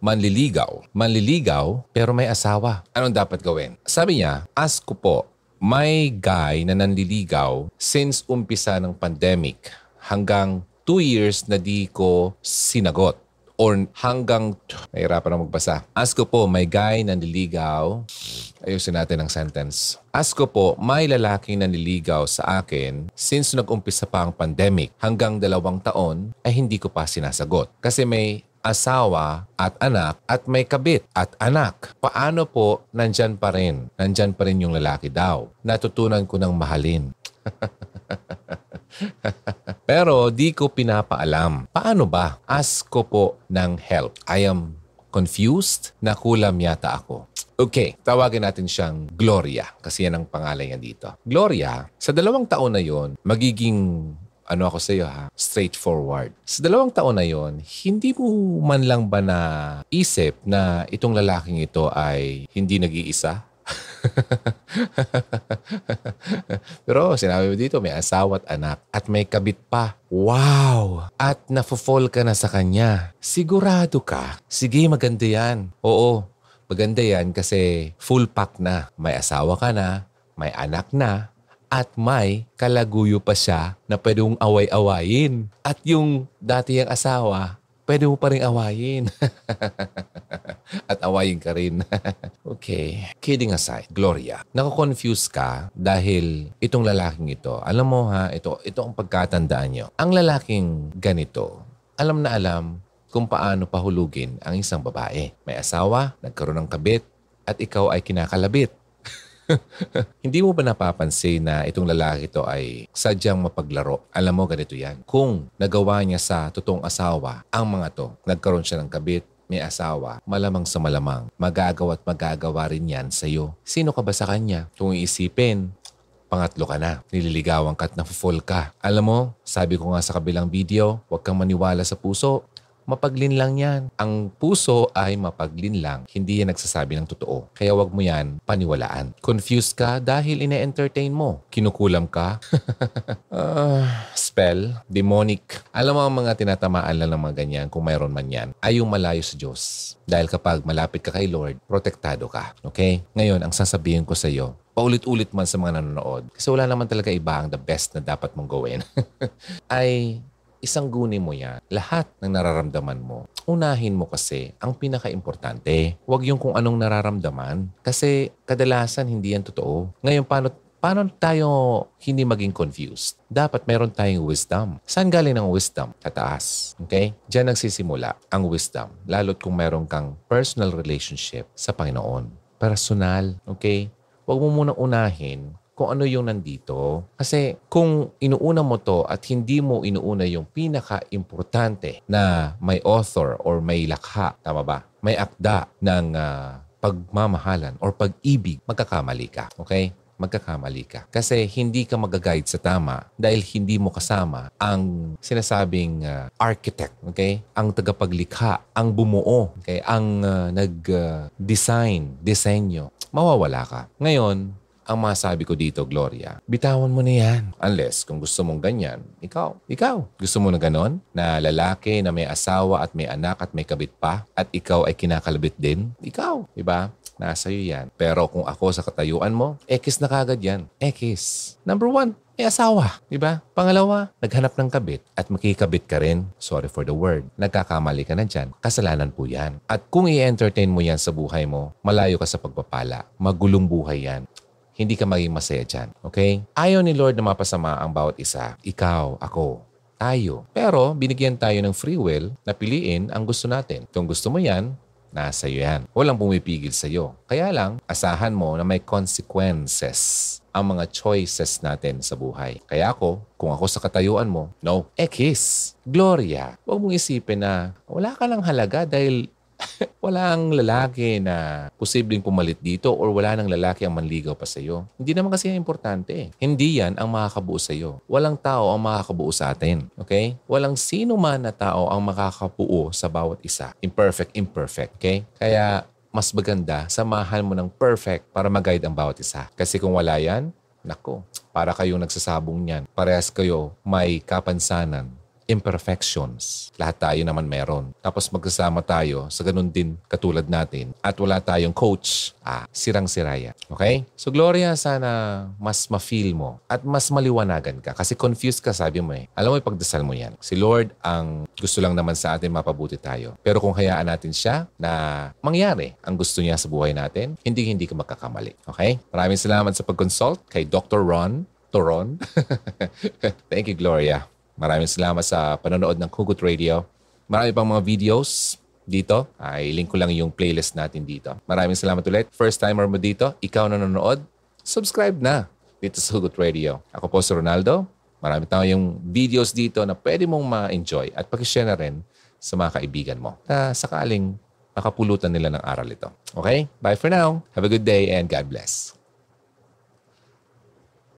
manliligaw. Manliligaw pero may asawa. Anong dapat gawin? Sabi niya, ask ko po, may guy na nanliligaw since umpisa ng pandemic hanggang two years na di ko sinagot or hanggang, nahirapan na magbasa. Ask ko po, may guy na nililigaw. Ayusin natin ang sentence. Ask ko po, may lalaking nanliligaw sa akin since nag-umpisa pa ang pandemic hanggang dalawang taon ay hindi ko pa sinasagot. Kasi may asawa at anak at may kabit at anak. Paano po nandyan pa rin? Nandyan pa rin yung lalaki daw. Natutunan ko ng mahalin. Pero di ko pinapaalam. Paano ba? Ask ko po ng help. I am confused. Nakulam yata ako. Okay, tawagin natin siyang Gloria kasi yan ang pangalan niya dito. Gloria, sa dalawang taon na yon, magiging ano ako sa iyo ha, straightforward. Sa dalawang taon na yon, hindi mo man lang ba na isip na itong lalaking ito ay hindi nag-iisa? Pero sinabi mo dito, may asawa at anak at may kabit pa. Wow! At nafo-fall ka na sa kanya. Sigurado ka? Sige, maganda yan. Oo, maganda yan kasi full pack na. May asawa ka na, may anak na, at may kalaguyo pa siya na pwede mong away-awayin. At yung dati yung asawa, pwede mo pa rin awayin. At awayin ka rin. okay. Kidding aside, Gloria, nako-confuse ka dahil itong lalaking ito, alam mo ha, ito, ito ang pagkatandaan nyo. Ang lalaking ganito, alam na alam kung paano pahulugin ang isang babae. May asawa, nagkaroon ng kabit, at ikaw ay kinakalabit. Hindi mo ba napapansin na itong lalaki to ay sadyang mapaglaro? Alam mo, ganito yan. Kung nagawa niya sa totoong asawa, ang mga to, nagkaroon siya ng kabit, may asawa, malamang sa malamang, magagawa at magagawa rin yan sa'yo. Sino ka ba sa kanya? Kung iisipin, pangatlo ka na. Nililigawan ka at nafu-fall ka. Alam mo, sabi ko nga sa kabilang video, huwag kang maniwala sa puso mapaglin lang yan. Ang puso ay mapaglin lang. Hindi yan nagsasabi ng totoo. Kaya wag mo yan paniwalaan. Confused ka dahil ine-entertain mo. Kinukulam ka. uh, spell, demonic. Alam mo ang mga tinatamaan lang ng mga ganyan, kung mayroon man yan, ay yung malayo sa Diyos. Dahil kapag malapit ka kay Lord, protektado ka. Okay? Ngayon, ang sasabihin ko sa iyo, paulit-ulit man sa mga nanonood, kasi wala naman talaga iba ang the best na dapat mong gawin, ay isang guni mo yan, lahat ng nararamdaman mo, unahin mo kasi ang pinaka-importante. Huwag yung kung anong nararamdaman. Kasi kadalasan hindi yan totoo. Ngayon, paano, paano tayo hindi maging confused? Dapat meron tayong wisdom. Saan galing ang wisdom? Sa taas. Okay? Diyan nagsisimula ang wisdom. Lalo't kung meron kang personal relationship sa Panginoon. Personal. Okay? Huwag mo munang unahin kung ano yung nandito. Kasi kung inuuna mo to at hindi mo inuuna yung pinaka-importante na may author or may lakha, tama ba? May akda ng uh, pagmamahalan or pag-ibig, magkakamali ka. Okay? magkakamali ka. Kasi hindi ka mag-guide sa tama dahil hindi mo kasama ang sinasabing uh, architect, okay? Ang tagapaglikha, ang bumuo, okay? Ang uh, nag-design, uh, disenyo. Mawawala ka. Ngayon, ang masabi ko dito, Gloria, bitawan mo na yan. Unless, kung gusto mong ganyan, ikaw, ikaw. Gusto mo na ganon? Na lalaki na may asawa at may anak at may kabit pa at ikaw ay kinakalabit din? Ikaw, di ba? Nasa iyo yan. Pero kung ako sa katayuan mo, ekis na kagad yan. Ekis. Number one, may asawa. Di ba? Pangalawa, naghanap ng kabit at makikabit ka rin. Sorry for the word. Nagkakamali ka na dyan. Kasalanan po yan. At kung i-entertain mo yan sa buhay mo, malayo ka sa pagpapala. Magulong buhay yan hindi ka maging masaya dyan. Okay? Ayaw ni Lord na mapasama ang bawat isa. Ikaw, ako, tayo. Pero binigyan tayo ng free will na piliin ang gusto natin. Kung gusto mo yan, nasa iyo yan. Walang pumipigil sa iyo. Kaya lang, asahan mo na may consequences ang mga choices natin sa buhay. Kaya ako, kung ako sa katayuan mo, no, ekis, Gloria. Huwag mong isipin na wala ka lang halaga dahil walang lalaki na posibleng pumalit dito or wala nang lalaki ang manligaw pa sa iyo. Hindi naman kasi yan importante. Hindi yan ang makakabuo sa iyo. Walang tao ang makakabuo sa atin. Okay? Walang sino man na tao ang makakabuo sa bawat isa. Imperfect, imperfect. Okay? Kaya mas maganda, samahan mo ng perfect para mag-guide ang bawat isa. Kasi kung wala yan, nako, para kayong nagsasabong niyan. Parehas kayo may kapansanan imperfections. Lahat tayo naman meron. Tapos magkasama tayo sa ganun din katulad natin at wala tayong coach, ah, sirang-siraya. Okay? So Gloria, sana mas ma-feel mo at mas maliwanagan ka kasi confused ka sabi mo eh. Alam mo, ipagdasal mo yan. Si Lord ang gusto lang naman sa atin mapabuti tayo. Pero kung hayaan natin siya na mangyari ang gusto niya sa buhay natin, hindi hindi ka magkakamali. Okay? Maraming salamat sa pag-consult kay Dr. Ron Toron. Thank you, Gloria. Maraming salamat sa panonood ng Hugot Radio. Marami pang mga videos dito. Ay, link ko lang yung playlist natin dito. Maraming salamat ulit. First timer mo dito, ikaw na nanonood, subscribe na dito sa Hugot Radio. Ako po si Ronaldo. Marami tayong videos dito na pwede mong ma-enjoy at pakishare na rin sa mga kaibigan mo na sakaling makapulutan nila ng aral ito. Okay? Bye for now. Have a good day and God bless.